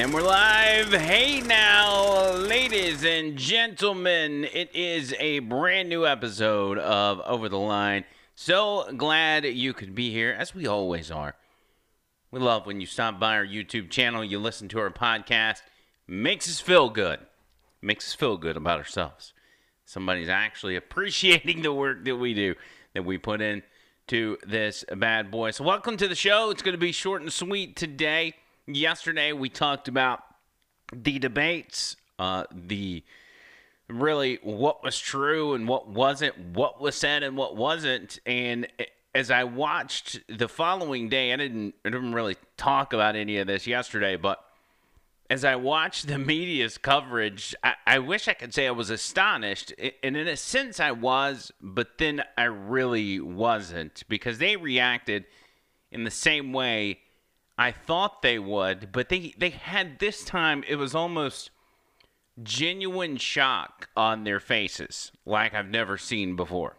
And we're live. Hey now, ladies and gentlemen, it is a brand new episode of Over the Line. So glad you could be here, as we always are. We love when you stop by our YouTube channel, you listen to our podcast. Makes us feel good. Makes us feel good about ourselves. Somebody's actually appreciating the work that we do, that we put in to this bad boy. So welcome to the show. It's going to be short and sweet today. Yesterday we talked about the debates, uh, the really what was true and what wasn't, what was said and what wasn't, and as I watched the following day, I didn't, I didn't really talk about any of this yesterday, but as I watched the media's coverage, I, I, wish I could say I was astonished. And in a sense, I was, but then I really wasn't because they reacted in the same way I thought they would. But they, they had this time, it was almost genuine shock on their faces, like I've never seen before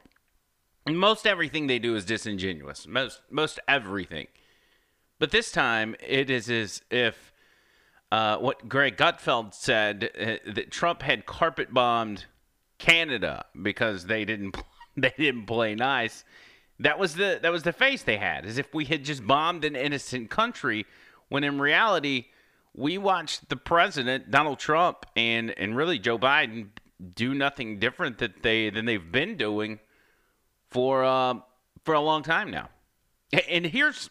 most everything they do is disingenuous. Most most everything. But this time it is as if uh, what Greg Gutfeld said uh, that Trump had carpet bombed Canada because they didn't they didn't play nice. That was the that was the face they had, as if we had just bombed an innocent country, when in reality we watched the president Donald Trump and and really Joe Biden do nothing different that they than they've been doing for uh, for a long time now. And here's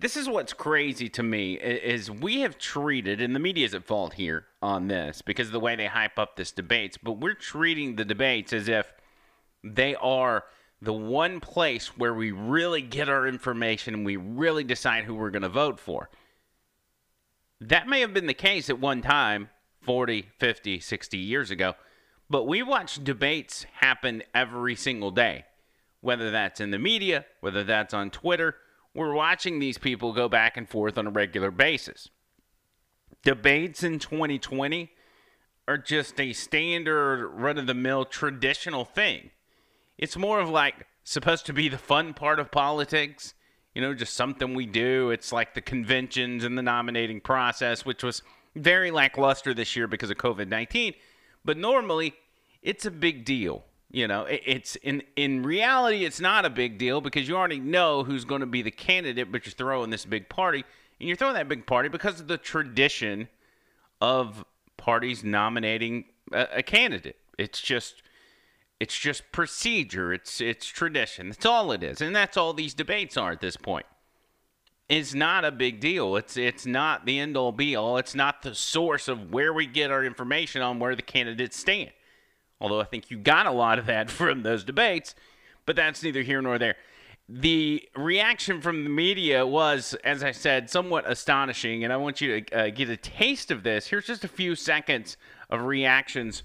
this is what's crazy to me is we have treated and the media is at fault here on this because of the way they hype up this debates, but we're treating the debates as if they are the one place where we really get our information and we really decide who we're going to vote for. That may have been the case at one time 40, 50, 60 years ago, but we watch debates happen every single day whether that's in the media, whether that's on Twitter. We're watching these people go back and forth on a regular basis. Debates in 2020 are just a standard run of the mill traditional thing. It's more of like supposed to be the fun part of politics, you know, just something we do. It's like the conventions and the nominating process, which was very lackluster this year because of COVID 19. But normally, it's a big deal. You know, it's in in reality, it's not a big deal because you already know who's going to be the candidate, but you're throwing this big party, and you're throwing that big party because of the tradition of parties nominating a, a candidate. It's just it's just procedure. It's it's tradition. That's all it is, and that's all these debates are at this point. Is not a big deal. It's it's not the end all be all. It's not the source of where we get our information on where the candidates stand although I think you got a lot of that from those debates, but that's neither here nor there. The reaction from the media was, as I said, somewhat astonishing, and I want you to uh, get a taste of this. Here's just a few seconds of reactions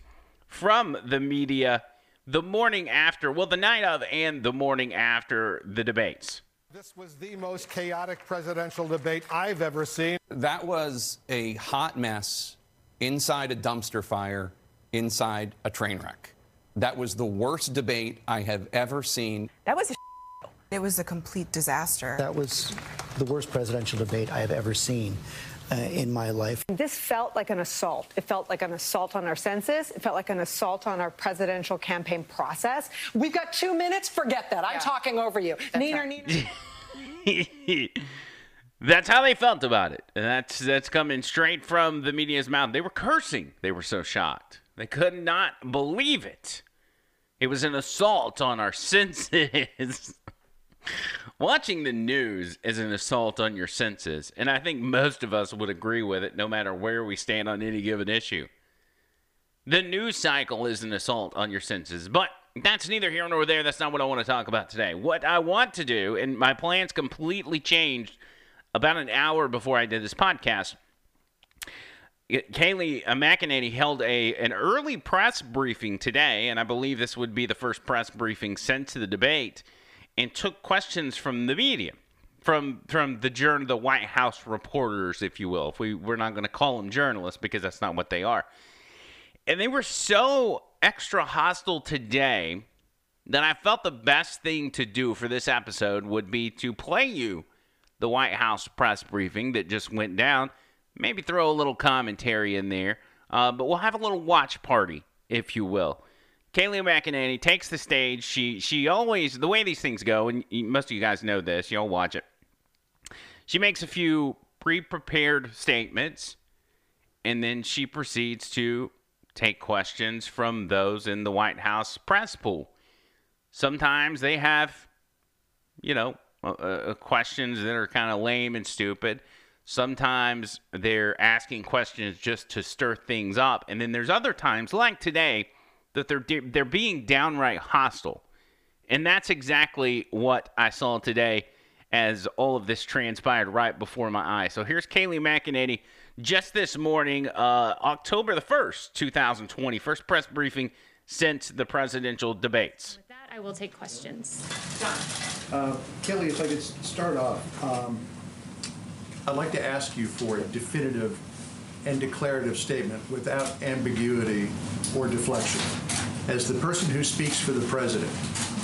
from the media the morning after, well, the night of and the morning after the debates. This was the most chaotic presidential debate I've ever seen. That was a hot mess inside a dumpster fire inside a train wreck. That was the worst debate I have ever seen. That was a it was a complete disaster. That was the worst presidential debate I have ever seen. Uh, in my life. This felt like an assault. It felt like an assault on our senses. It felt like an assault on our presidential campaign process. We've got two minutes. Forget that. I'm talking over you. That's Nina, right. Nina. That's how they felt about it. And that's that's coming straight from the media's mouth. They were cursing. They were so shocked. They could not believe it. It was an assault on our senses. Watching the news is an assault on your senses, and I think most of us would agree with it no matter where we stand on any given issue. The news cycle is an assault on your senses, but that's neither here nor there. That's not what I want to talk about today. What I want to do, and my plans completely changed about an hour before I did this podcast Kayleigh McEnany held a an early press briefing today, and I believe this would be the first press briefing since the debate, and took questions from the media, from from the journal, the White House reporters, if you will. If we we're not going to call them journalists because that's not what they are, and they were so extra hostile today that I felt the best thing to do for this episode would be to play you the White House press briefing that just went down maybe throw a little commentary in there. Uh, but we'll have a little watch party, if you will. Kayleigh McEnany takes the stage. She she always the way these things go, and most of you guys know this. Y'all watch it. She makes a few pre-prepared statements, and then she proceeds to take questions from those in the White House press pool. Sometimes they have, you know, uh, questions that are kind of lame and stupid. Sometimes they're asking questions just to stir things up, and then there's other times, like today, that they're they're being downright hostile, and that's exactly what I saw today as all of this transpired right before my eyes. So here's Kayleigh McEnany just this morning, uh, October the first, 2020, first press briefing since the presidential debates. With that, I will take questions. Kelly, if I could start off, um, I'd like to ask you for a definitive and declarative statement without ambiguity or deflection. As the person who speaks for the president,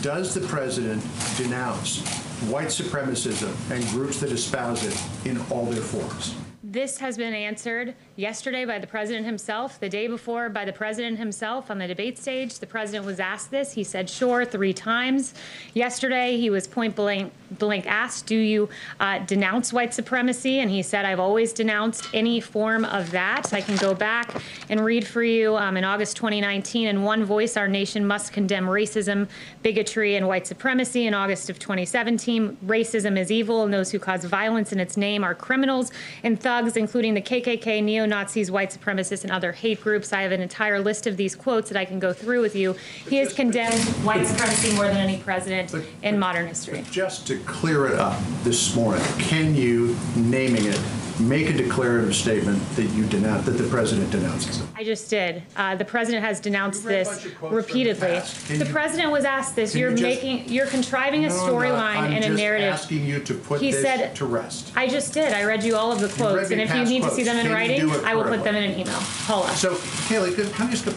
does the president denounce white supremacism and groups that espouse it in all their forms? This has been answered yesterday by the president himself, the day before by the president himself on the debate stage. The president was asked this. He said, sure, three times. Yesterday, he was point blank, blank asked, Do you uh, denounce white supremacy? And he said, I've always denounced any form of that. I can go back and read for you um, in August 2019. In one voice, our nation must condemn racism, bigotry, and white supremacy. In August of 2017, racism is evil, and those who cause violence in its name are criminals and thugs, including the KKK, neo Nazis, white supremacists, and other hate groups. I have an entire list of these quotes that I can go through with you. He has condemned white supremacy more than any president in modern history. Just to clear it up this morning, can you, naming it, make a declarative statement that you denounce, that the president denounces it? I just did. Uh, the president has denounced You read a this bunch of quotes from the repeatedly. past. Can The you- president was asked this. can You're you just- making, you're contriving a No, I'm not. storyline and a I'm narrative. asking you to put He this said- to rest. I just did. I read you all of the quotes, me and if you past need to see quotes. them in Can you writing, do it I will put them in an email. Hold on. So, Kayleigh, can, can, I just,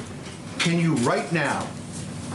can you right now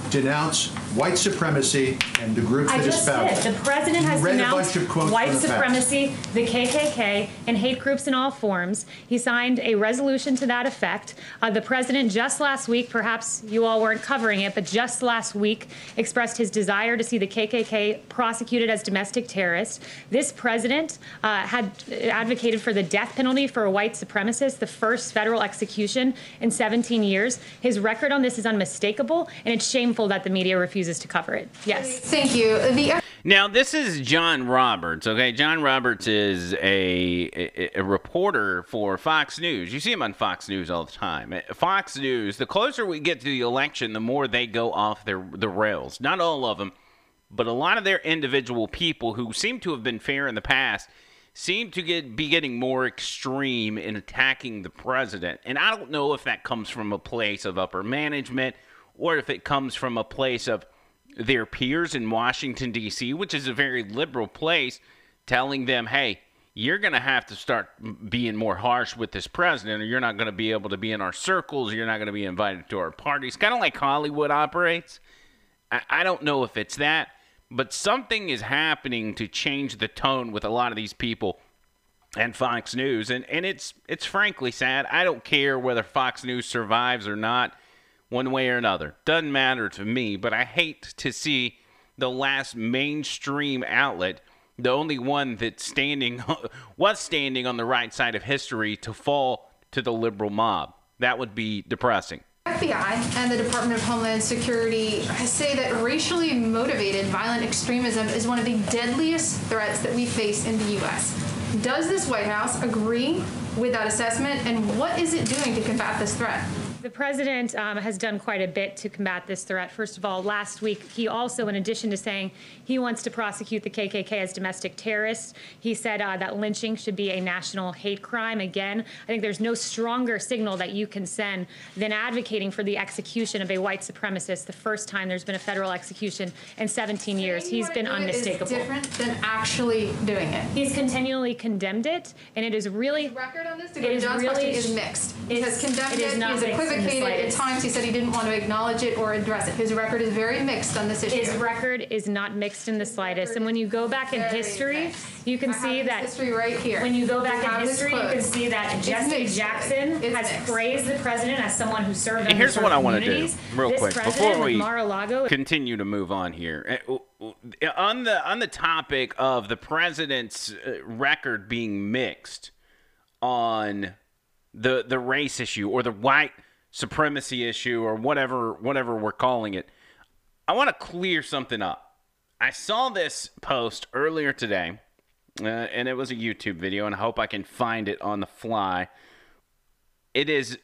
denounce white supremacy and the groups I that just espouse did. it? The president has denounced bunch of quotes white from the past. supremacy, the KKK, and hate groups in all forms. He signed a resolution to that effect. Uh, the president just last week, perhaps you all weren't covering it, but just last week expressed his desire to see the KKK prosecuted as domestic terrorists. This president uh, had advocated for the death penalty for a white supremacist, the first federal execution in 17 years. His record on this is unmistakable, and it's shameful that the media refuses to cover it. Yes. Thank you. The Now, this is John Roberts, okay? John Roberts is a, a, a reporter for Fox News. You see him on Fox News all the time. Fox News, the closer we get to the election, the more they go off their, the rails. Not all of them, but a lot of their individual people who seem to have been fair in the past seem to get be getting more extreme in attacking the president. And I don't know if that comes from a place of upper management or if it comes from a place of their peers in Washington D.C., which is a very liberal place, telling them, "Hey, you're going to have to start being more harsh with this president, or you're not going to be able to be in our circles. You're not going to be invited to our parties." Kind of like Hollywood operates. I, I don't know if it's that, but something is happening to change the tone with a lot of these people and Fox News, and and it's it's frankly sad. I don't care whether Fox News survives or not, one way or another. Doesn't matter to me. But I hate to see the last mainstream outlet, the only one that's standing was standing on the right side of history, to fall to the liberal mob. That would be depressing. FBI and the Department of Homeland Security say that racially motivated violent extremism is one of the deadliest threats that we face in the U.S. Does this White House agree with that assessment, and what is it doing to combat this threat? The president um, has done quite a bit to combat this threat. First of all, last week, he also, in addition to saying he wants to prosecute the KKK as domestic terrorists, he said uh, that lynching should be a national hate crime. Again, I think there's no stronger signal that you can send than advocating for the execution of a white supremacist the first time there's been a federal execution in 17 years. He's been is unmistakable. different than actually doing it. He's continually condemned it, and it is really record on this to It go to John's really question is mixed. has condemned it it, is not equivocated at times. He said he didn't want to acknowledge it or address it. His record is very mixed on this issue. His record is not mixed in the slightest. And when you go back in Very history, mixed. you can I see that. history right here. When you go back in history, you can see that It's Jesse mixed. Jackson It's has mixed. praised the president as someone who served And here's what I want want to do, real this quick, before we continue to move on here. Uh, On the on the topic of the president's uh, record being mixed on the the race issue or the white supremacy issue or whatever whatever we're calling it, I want to clear something up. I saw this post earlier today, uh, and it was a YouTube video, and I hope I can find it on the fly. It is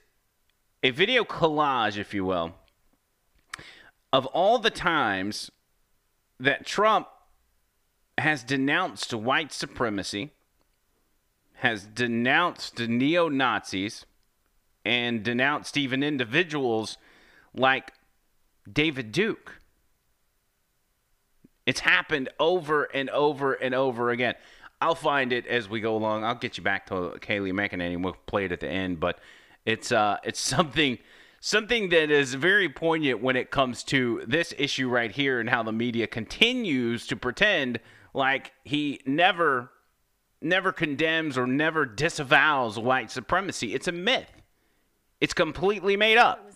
a video collage, if you will, of all the times that Trump has denounced white supremacy, has denounced neo Nazis, and denounced even individuals like David Duke. It's happened over and over and over again. I'll find it as we go along. I'll get you back to Kayleigh McEnany. We'll play it at the end, but it's uh, it's something something that is very poignant when it comes to this issue right here and how the media continues to pretend like he never never condemns or never disavows white supremacy. It's a myth. It's completely made up.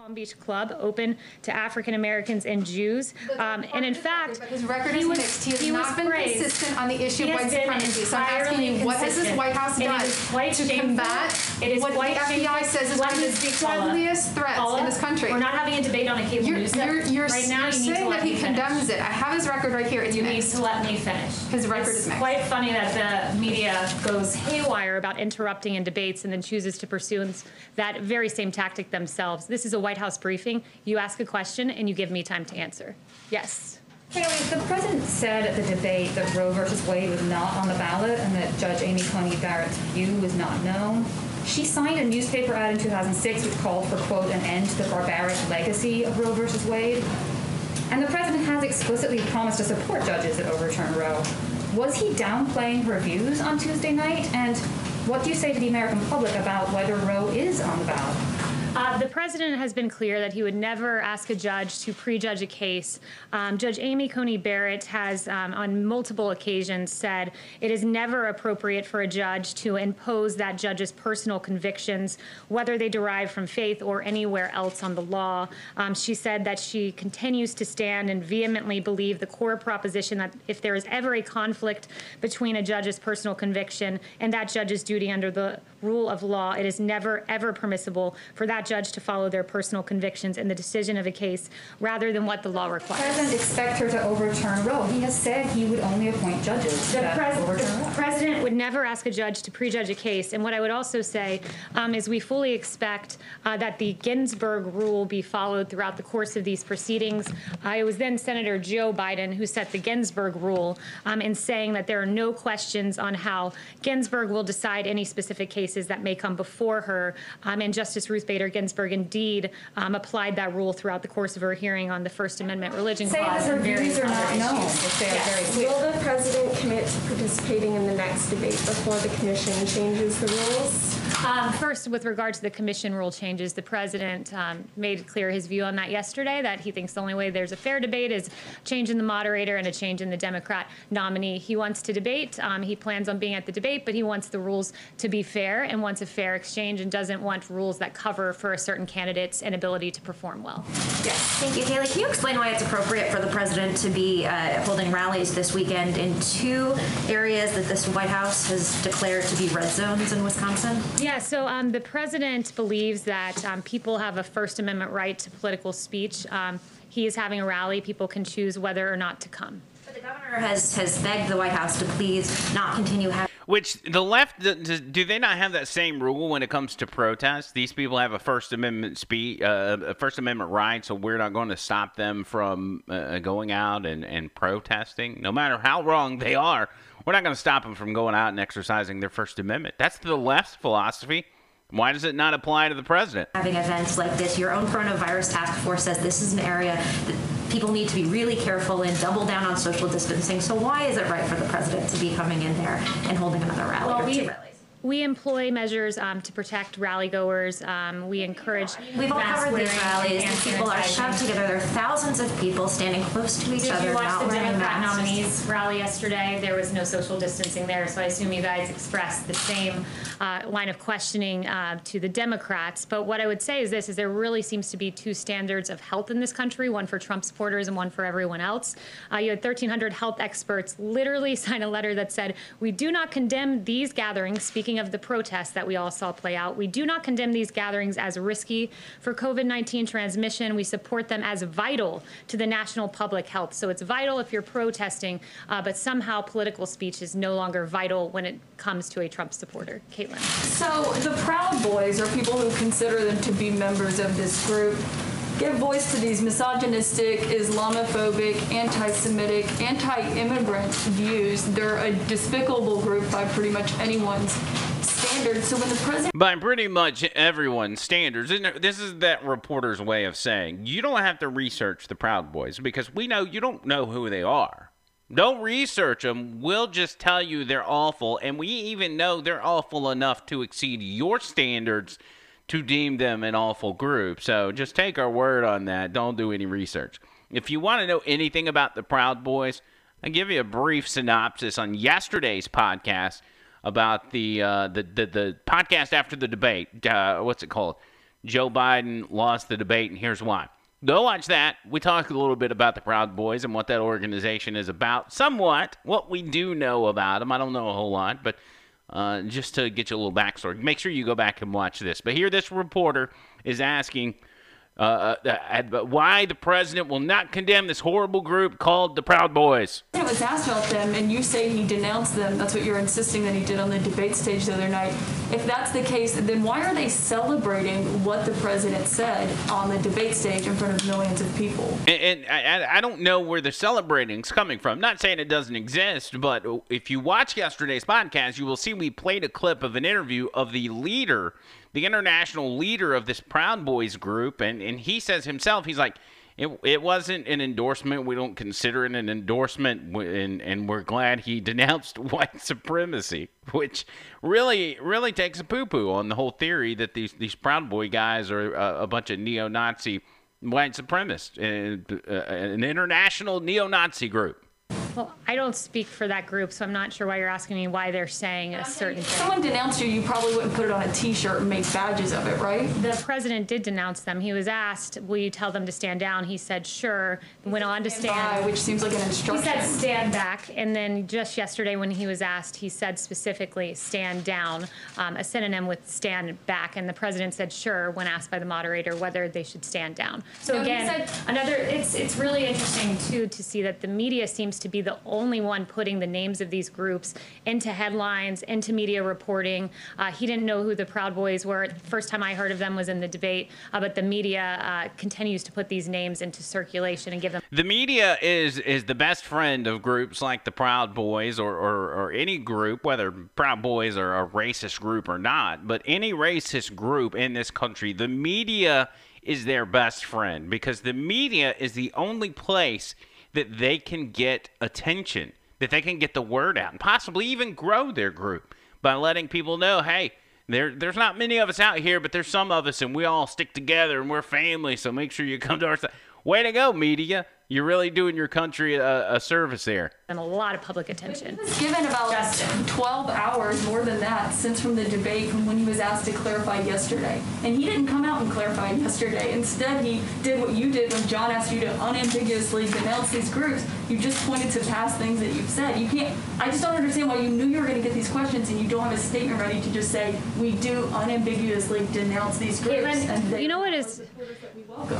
Was the first Palm Beach club open to African Americans and Jews. Um, and in fact, his record he is was- mixed. He has he was not been praised. consistent on the issue of white supremacy. So I'm asking you, what has this. White House done to shameful. combat It is what the FBI says is one of the deadliest threats Paula, in this country? We're not having a debate on a cable You're, news you're, you're, right now, you're you saying that he condemns it. I have his record right here. It's You need to let me finish. His record it's is mixed. quite funny that the media goes haywire about interrupting in debates and then chooses to pursue that very same tactic themselves. This is a White House briefing. You ask a question and you give me time to answer. Yes. The president said at the debate that Roe versus Wade was not on the ballot and that Judge Amy Coney Barrett's view was not known. She signed a newspaper ad in 2006 which called for, quote, an end to the barbaric legacy of Roe versus Wade. And the president has explicitly promised to support judges that overturn Roe. Was he downplaying her views on Tuesday night? And what do you say to the American public about whether Roe is on the ballot? Uh, the president has been clear that he would never ask a judge to prejudge a case. Um, judge Amy Coney Barrett has, um, on multiple occasions, said it is never appropriate for a judge to impose that judge's personal convictions, whether they derive from faith or anywhere else on the law. Um, she said that she continues to stand and vehemently believe the core proposition that if there is ever a conflict between a judge's personal conviction and that judge's duty under the rule of law, it is never, ever permissible for that judge to follow their personal convictions in the decision of a case rather than what the law The requires. president expect her to overturn Roe. He has said he would only appoint judges The, that pres- overturn the president would never ask a judge to prejudge a case. And what I would also say um, is we fully expect uh, that the Ginsburg rule be followed throughout the course of these proceedings. Uh, it was then Senator Joe Biden who set the Ginsburg rule um, in saying that there are no questions on how Ginsburg will decide any specific cases that may come before her. Um, and Justice Ruth Bader Ginsburg indeed um, applied that rule throughout the course of her hearing on the First Amendment religion Say clause that her views are not known, issues. if they are Yes. very clear. Will the president commit to participating in the next debate before the commission changes the rules? Um, first, with regard to the commission rule changes, the president um, made clear his view on that yesterday. That he thinks the only way there's a fair debate is change in the moderator and a change in the Democrat nominee. He wants to debate. Um, he plans on being at the debate, but he wants the rules to be fair and wants a fair exchange and doesn't want rules that cover for a certain candidate's inability to perform well. Yes. Thank you, Haley. Can you explain why it's appropriate for the president to be uh, holding rallies this weekend in two areas that this White House has declared to be red zones in Wisconsin? Yeah, so um, the president believes that um, people have a First Amendment right to political speech. Um, he is having a rally. People can choose whether or not to come. But the governor has, has begged the White House to please not continue having. Which the left do- do do they not have that same rule when it comes to protests? These people have a First Amendment speech, uh, a First Amendment right, so we're not going to stop them from uh, going out and, and protesting, no matter how wrong they are. We're not going to stop them from going out and exercising their First Amendment. That's the left's philosophy. Why does it not apply to the president? having events like this. Your own coronavirus task force says this is an area that people need to be really careful in, double down on social distancing. So why is it right for the president to be coming in there and holding another rally Well, or we- two rallies? We employ measures um, to protect rally goers. Um, we encourage. We've all covered these rallies. These people are shoved together. There are thousands of people standing close to each Did other, you watch the Democrat nominees rally yesterday? There was no social distancing there, so I assume you guys expressed the same uh, line of questioning uh, to the Democrats. But what I would say is this: is there really seems to be two standards of health in this country, one for Trump supporters and one for everyone else. Uh, you had 1,300 health experts literally sign a letter that said, "We do not condemn these gatherings." Speaking of the protests that we all saw play out, we do not condemn these gatherings as risky for COVID-19 transmission. We support them as vital to the national public health. So it's vital if you're protesting, uh, but somehow political speech is no longer vital when it comes to a Trump supporter. Caitlin. So the Proud Boys, are people who consider them to be members of this group, give voice to these misogynistic, Islamophobic, anti-Semitic, anti-immigrant views. They're a despicable group by pretty much anyone's standards. So when the president By pretty much everyone's standards. And This is that reporter's way of saying you don't have to research the Proud Boys because we know you don't know who they are. Don't research them. We'll just tell you they're awful. And we even know they're awful enough to exceed your standards to deem them an awful group. So just take our word on that. Don't do any research. If you want to know anything about the Proud Boys, I'll give you a brief synopsis on yesterday's podcast about the uh, the, the the podcast after the debate. Uh, what's it called? Joe Biden lost the debate, and here's why. Go watch that. We talk a little bit about the Proud Boys and what that organization is about. Somewhat what we do know about them. I don't know a whole lot, but uh, just to get you a little backstory, make sure you go back and watch this. But here, this reporter is asking uh, uh, why the president will not condemn this horrible group called the Proud Boys. was asked about them and you say he denounced them, that's what you're insisting that he did on the debate stage the other night. If that's the case, then why are they celebrating what the president said on the debate stage in front of millions of people? And, and I, I don't know where the celebrating's coming from. I'm Not saying it doesn't exist, but if you watch yesterday's podcast, you will see we played a clip of an interview of the leader, the international leader of this Proud Boys group, and, and he says himself, he's like, it, it wasn't an endorsement. We don't consider it an endorsement, and, and we're glad he denounced white supremacy, which really, really takes a poo poo on the whole theory that these, these Proud Boy guys are a, a bunch of neo Nazi white supremacists, uh, uh, an international neo Nazi group. Well, I don't speak for that group, so I'm not sure why you're asking me why they're saying a certain If thing. someone denounced you, you probably wouldn't put it on a t-shirt and make badges of it, right? The president did denounce them. He was asked, "Will you tell them to stand down?" He said, "Sure." And went on to Stand stand, by, which seems like an instruction. He instruction. said, "Stand back." And then just yesterday, when he was asked, he said specifically, "Stand down," um, a synonym with "stand back." And the president said, "Sure," when asked by the moderator whether they should stand down. So No, he again, said- another. It's it's really interesting too to see that the media seems to be the only one putting the names of these groups into headlines, into media reporting. Uh, he didn't know who the Proud Boys were. The first time I heard of them was in the debate, uh, but the media uh, continues to put these names into circulation and give them. The media is is the best friend of groups like the Proud Boys or, or, or any group, whether Proud Boys are a racist group or not, but any racist group in this country, the media is their best friend because the media is the only place that they can get attention, that they can get the word out, and possibly even grow their group by letting people know, hey, there, there's not many of us out here, but there's some of us, and we all stick together, and we're family. So make sure you come to our side. Way to go, media! You're really doing your country a, a service there. And a lot of public attention. He was given about 12 hours, more than that, since from the debate from when he was asked to clarify yesterday. And he didn't come out and clarify yesterday. Instead, he did what you did when John asked you to unambiguously denounce these groups. You just pointed to past things that you've said. You can't, I just don't understand why you knew you were going to get these questions and you don't have a statement ready to just say, we do unambiguously denounce these groups. and they you know what is?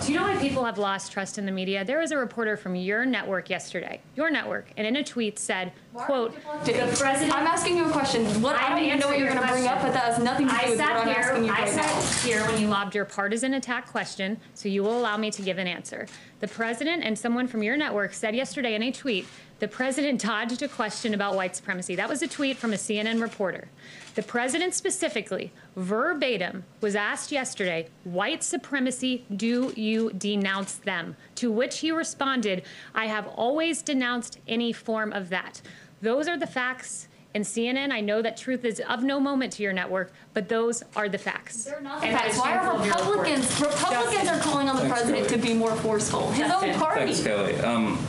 Do you know why people have lost trust in the media? There was a reporter from your network yesterday, your network, and in a tweet said, "quote The president." I'm asking you a question. What I I'm don't even know what you're going to bring up, but that has nothing to I do with what sat I'm here. asking you I right now. sat here when you lobbed your partisan attack question, so you will allow me to give an answer. The president and someone from your network said yesterday in a tweet, the president dodged a question about white supremacy. That was a tweet from a CNN reporter. The president specifically, verbatim, was asked yesterday, white supremacy, do you denounce them? To which he responded, I have always denounced any form of that. Those are the facts And CNN, I know that truth is of no moment to your network, but those are the facts. They're not the facts. Why are Republicans, Republicans are calling on the Thanks, president to be more forceful? His Justin. own party. Thanks, Kelly. Um,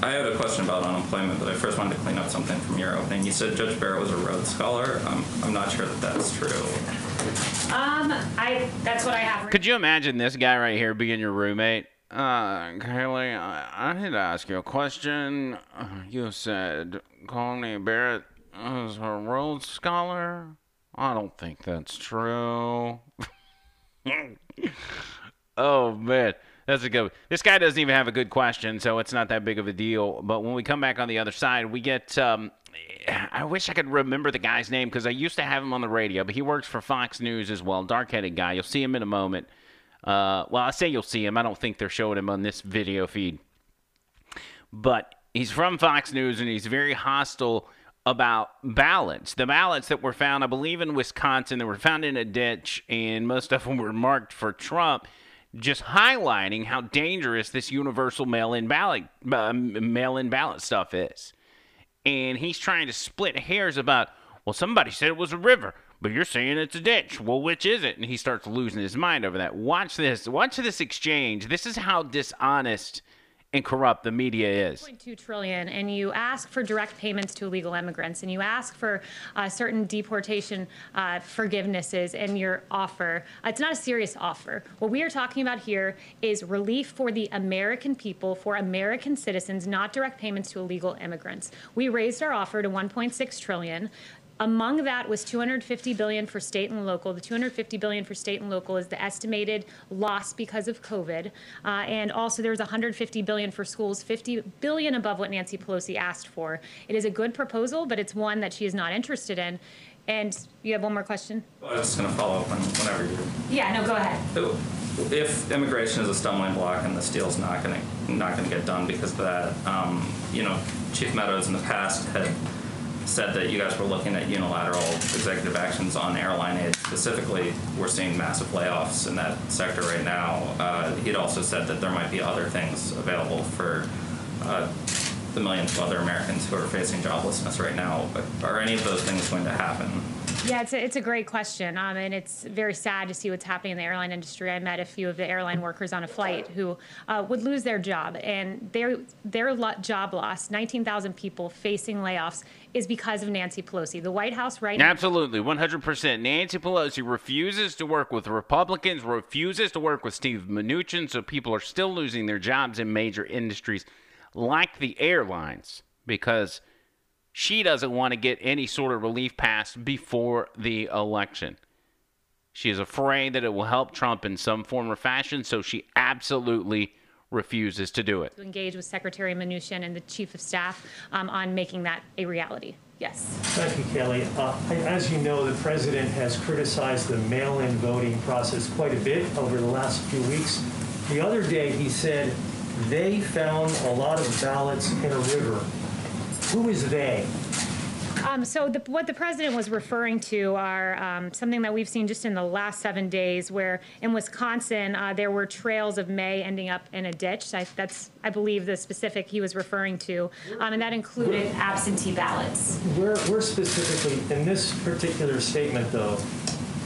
I had a question about unemployment, but I first wanted to clean up something from your opening. You said Judge Barrett was a Rhodes Scholar. Um, I'm not sure that that's true. Um, I that's what I have. Could you imagine this guy right here being your roommate? Uh, Kayleigh, I, I need to ask you a question. Uh, You said Coney Barrett is a Rhodes Scholar? I don't think that's true. oh, man. That's a good. This guy doesn't even have a good question, so it's not that big of a deal. But when we come back on the other side, we get. Um, I wish I could remember the guy's name because I used to have him on the radio, but he works for Fox News as well. Dark headed guy. You'll see him in a moment. Uh, well, I say you'll see him. I don't think they're showing him on this video feed. But he's from Fox News and he's very hostile about ballots. The ballots that were found, I believe, in Wisconsin, that were found in a ditch, and most of them were marked for Trump. Just highlighting how dangerous this universal mail-in ballot, uh, mail-in ballot stuff is and he's trying to split hairs about, well, somebody said it was a river, but you're saying it's a ditch. Well, which is it? And he starts losing his mind over that. Watch this. Watch this exchange. This is how dishonest and corrupt the media is. 2 trillion and you ask for direct payments to illegal immigrants and you ask for uh, certain deportation uh, forgivenesses in your offer. Uh, it's not a serious offer. What we are talking about here is relief for the american people for american citizens not direct payments to illegal immigrants. We raised our offer to 1.6 trillion among that was 250 billion for state and local. The 250 billion for state and local is the estimated loss because of COVID, uh, and also there was 150 billion for schools, 50 billion above what Nancy Pelosi asked for. It is a good proposal, but it's one that she is not interested in. And you have one more question? I was just going to follow up on whenever you're. Yeah, no, go ahead. If immigration is a stumbling block and this deal's not going to not going to get done because of that, um, you know, Chief Meadows in the past had said that you guys were looking at unilateral executive actions on airline aid. Specifically, we're seeing massive layoffs in that sector right now. Uh, he'd also said that there might be other things available for uh, the millions of other Americans who are facing joblessness right now. But are any of those things going to happen? Yeah, it's a, it's a great question. Um, and it's very sad to see what's happening in the airline industry. I met a few of the airline workers on a flight who uh, would lose their job. And their, their lo- job loss, 19,000 people facing layoffs, is because of Nancy Pelosi. The White House right. Absolutely, 100%. Nancy Pelosi refuses to work with Republicans, refuses to work with Steve Mnuchin, so people are still losing their jobs in major industries like the airlines because she doesn't want to get any sort of relief passed before the election. She is afraid that it will help Trump in some form or fashion, so she absolutely refuses to do it. To engage with Secretary Mnuchin and the Chief of Staff um, on making that a reality. Yes. Thank you, Kelly. Uh, as you know, the president has criticized the mail-in voting process quite a bit over the last few weeks. The other day, he said they found a lot of ballots in a river. Who is they? Um, so the, what the president was referring to are um, something that we've seen just in the last seven days, where in Wisconsin uh, there were trails of May ending up in a ditch. I, that's, I believe, the specific he was referring to, um, and that included absentee ballots. We're specifically, in this particular statement, though,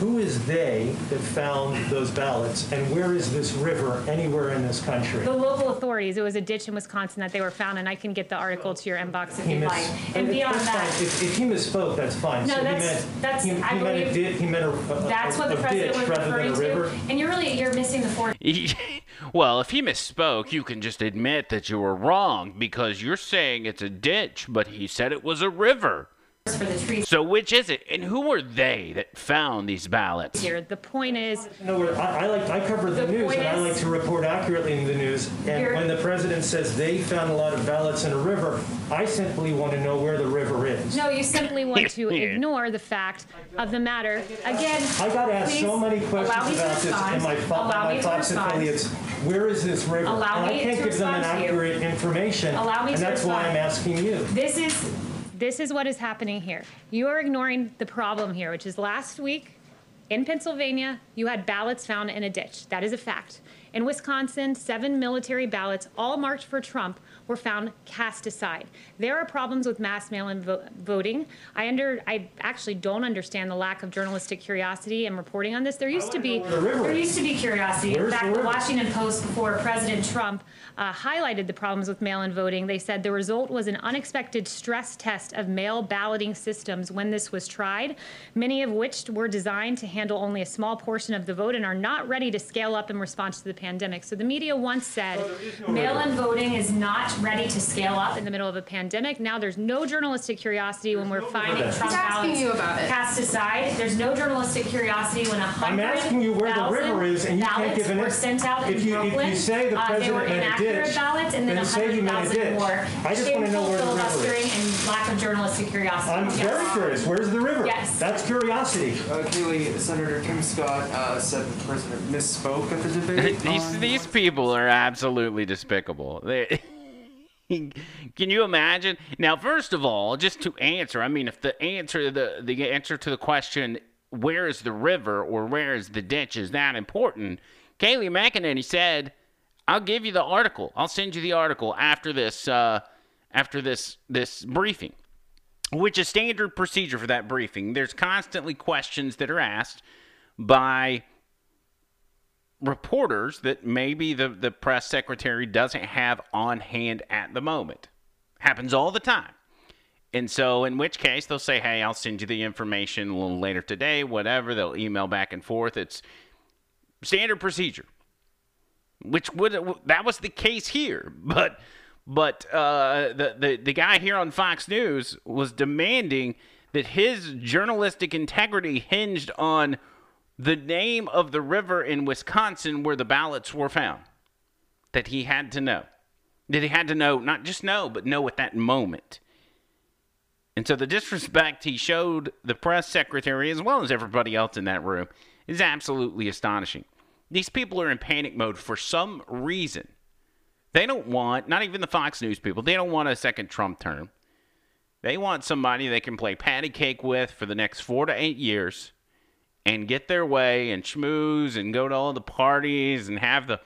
who is they that found those ballots, and where is this river anywhere in this country? The local authorities. It was a ditch in Wisconsin that they were found, and I can get the article to your inbox if you'd like. And beyond that, fine. If, if he misspoke, that's fine. No, So he that's- meant- that's- he- I He meant a believe- ditch, he meant a, a- that's what the a president ditch was rather than a referring river. to. And you're really you're missing the forest. well, if he misspoke, you can just admit that you were wrong because you're saying it's a ditch, but he said it was a river. For the trees. So which is it? And who were they that found these ballots? Here, the point is. No, I, I like, I cover the The news, point and I like to report accurately in the news. And You're- when the president says they found a lot of ballots in a river, I simply want to know where the river is. No, you simply want to ignore the fact of the matter. Again, I got asked so please many allow questions me to about this respond. in my, Fo- Allow my me to Fox respond. affiliates. Where is this river? Allow and I me can't to give them an respond to you. accurate information. Allow me and to that's why I'm respond. asking you. This is this is what is happening here. You are ignoring the problem here, which is last week in Pennsylvania, you had ballots found in a ditch. That is a fact. In Wisconsin, seven military ballots, all marked for Trump, were found cast aside. There are problems with mass mail-in vo- voting. I under I actually don't understand the lack of journalistic curiosity and reporting on this. There used to be the there used to be curiosity. In Where's fact, the the? Washington Post before President Trump uh, highlighted the problems with mail in voting. They said the result was an unexpected stress test of mail balloting systems when this was tried, many of which were designed to handle only a small portion of the vote and are not ready to scale up in response to the pandemic. So the media once said no mail in voting is not ready to scale up in the middle of a pandemic. Now there's no journalistic curiosity there's when we're finding Trump ballots cast aside. There's no journalistic curiosity when a hundred. I'm asking you where the river is, and you can't give an. Were sent out if, you, if you say the uh, president. Uh, 100 ditch, ballots and then then you 100,000 more. I just wanna know where the river is. filibustering and lack of journalistic curiosity. I'm Yes. very curious, where's the river? Yes. That's curiosity. Uh, Kayleigh, Senator Tim Scott uh, said the president misspoke at the debate. these on- these people are absolutely despicable. They, can you imagine? Now, first of all, just to answer, I mean, if the answer the the answer to the question where is the river or where is the ditch is that important? Kayleigh McEnany said "I'll give you the article. I'll send you the article after this uh, after this this briefing." which is standard procedure for that briefing. There's constantly questions that are asked by reporters that maybe the, the press secretary doesn't have on hand at the moment. Happens all the time. And so, in which case, they'll say, Hey, I'll send you the information a little later today, whatever. They'll email back and forth. It's standard procedure, which would that was the case here. But but uh, the, the the guy here on Fox News was demanding that his journalistic integrity hinged on the name of the river in Wisconsin where the ballots were found. That he had to know. That he had to know, not just know, but know at that moment. And so the disrespect he showed the press secretary as well as everybody else in that room is absolutely astonishing. These people are in panic mode for some reason. They don't want, not even the Fox News people, they don't want a second Trump term. They want somebody they can play patty cake with for the next four to eight years and get their way and schmooze and go to all the parties and have the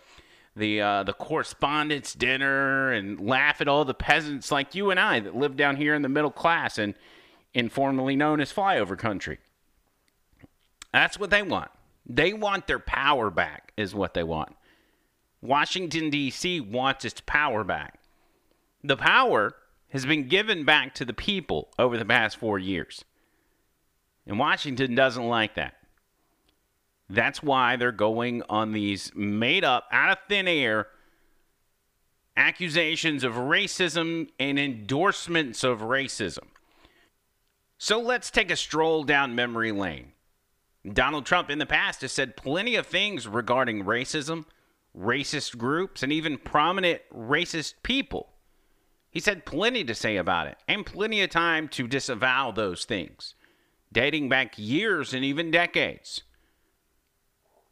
the uh, the correspondence dinner and laugh at all the peasants like you and I that live down here in the middle class and informally known as flyover country. That's what they want. They want their power back, is what they want. Washington, D.C. wants its power back. The power has been given back to the people over the past four years. And Washington doesn't like that. That's why they're going on these made up, out of thin air accusations of racism and endorsements of racism. So let's take a stroll down memory lane. Donald Trump in the past has said plenty of things regarding racism, racist groups, and even prominent racist people. He's had plenty to say about it and plenty of time to disavow those things, dating back years and even decades.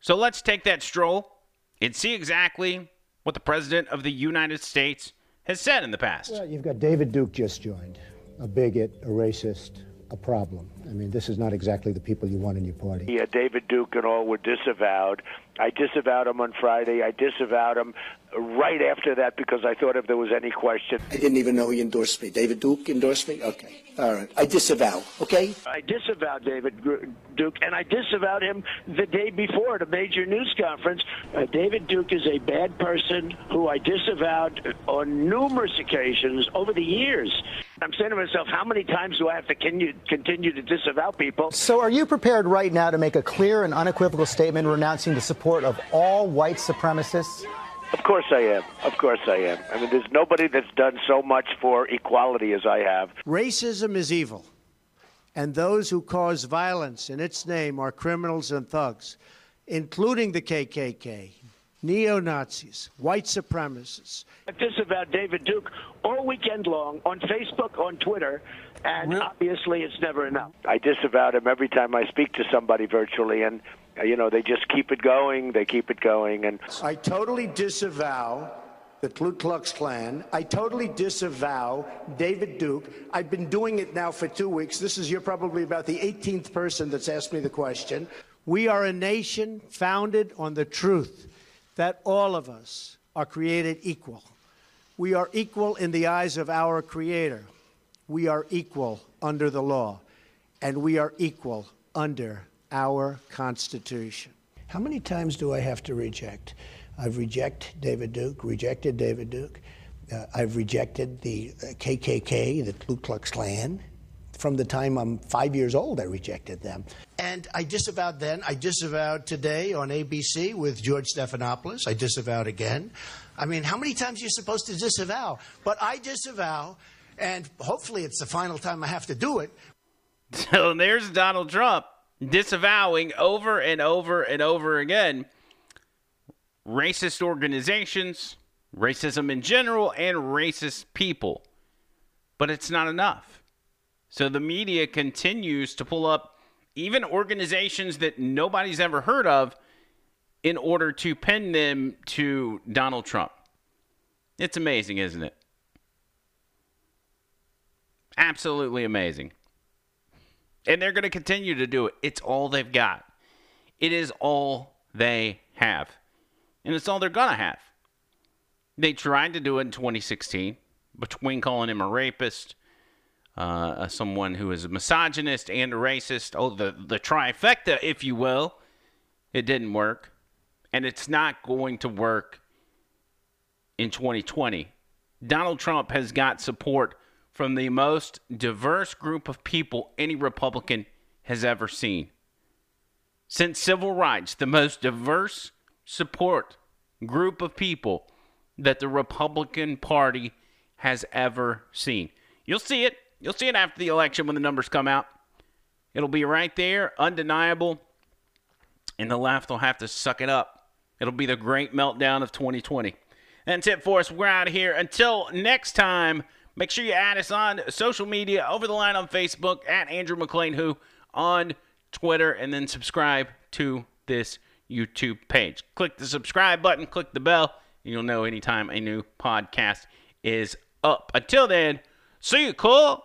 So let's take that stroll and see exactly what the President of the United States has said in the past. Well, you've got David Duke just joined, a bigot, a racist, a problem. I mean, this is not exactly the people you want in your party. Yeah, David Duke and all were disavowed. I disavowed him on Friday. I disavowed him right after that because I thought if there was any question. I didn't even know he endorsed me. David Duke endorsed me? Okay. All right. I disavow, okay? I disavowed David Duke, and I disavowed him the day before at a major news conference. Uh, David Duke is a bad person who I disavowed on numerous occasions over the years. I'm saying to myself, how many times do I have to continue, continue to disavow people? So, are you prepared right now to make a clear and unequivocal statement renouncing the support of all white supremacists? Of course I am. Of course I am. I mean, there's nobody that's done so much for equality as I have. Racism is evil, and those who cause violence in its name are criminals and thugs, including the KKK, neo Nazis, white supremacists. I disavowed David Duke all weekend long on Facebook, on Twitter, and obviously it's never enough. I disavowed him every time I speak to somebody virtually, and uh, you know they just keep it going. They keep it going, and I totally disavow the Ku Klux Klan. I totally disavow David Duke. I've been doing it now for two weeks. This is you're probably about the 18th person that's asked me the question. We are a nation founded on the truth. That all of us are created equal. We are equal in the eyes of our Creator. We are equal under the law, and we are equal under our Constitution. How many times do I have to reject? I've rejected David Duke, rejected David Duke. Uh, I've rejected the uh, KKK, the Ku Klux Klan. From the time I'm five years old, I rejected them. And I disavowed then. I disavowed today on ABC with George Stephanopoulos. I disavowed again. I mean, how many times are you supposed to disavow? But I disavow, and hopefully it's the final time I have to do it. So there's Donald Trump disavowing over and over and over again racist organizations, racism in general, and racist people. But it's not enough. So the media continues to pull up even organizations that nobody's ever heard of in order to pin them to Donald Trump. It's amazing, isn't it? Absolutely amazing. And they're going to continue to do it. It's all they've got. It is all they have. And it's all they're going to have. They tried to do it in 2016 between calling him a rapist, uh, someone who is a misogynist and a racist. Oh, the, the trifecta, if you will. It didn't work. And it's not going to work in 2020. Donald Trump has got support from the most diverse group of people any Republican has ever seen. Since civil rights, the most diverse support group of people that the Republican Party has ever seen. You'll see it. You'll see it after the election when the numbers come out. It'll be right there, undeniable, and the left will have to suck it up. It'll be the great meltdown of 2020. That's it for us. We're out of here. Until next time, make sure you add us on social media, over the line on Facebook, at Andrew McLean Who on Twitter, and then subscribe to this YouTube page. Click the subscribe button, click the bell, and you'll know anytime a new podcast is up. Until then, see you cool.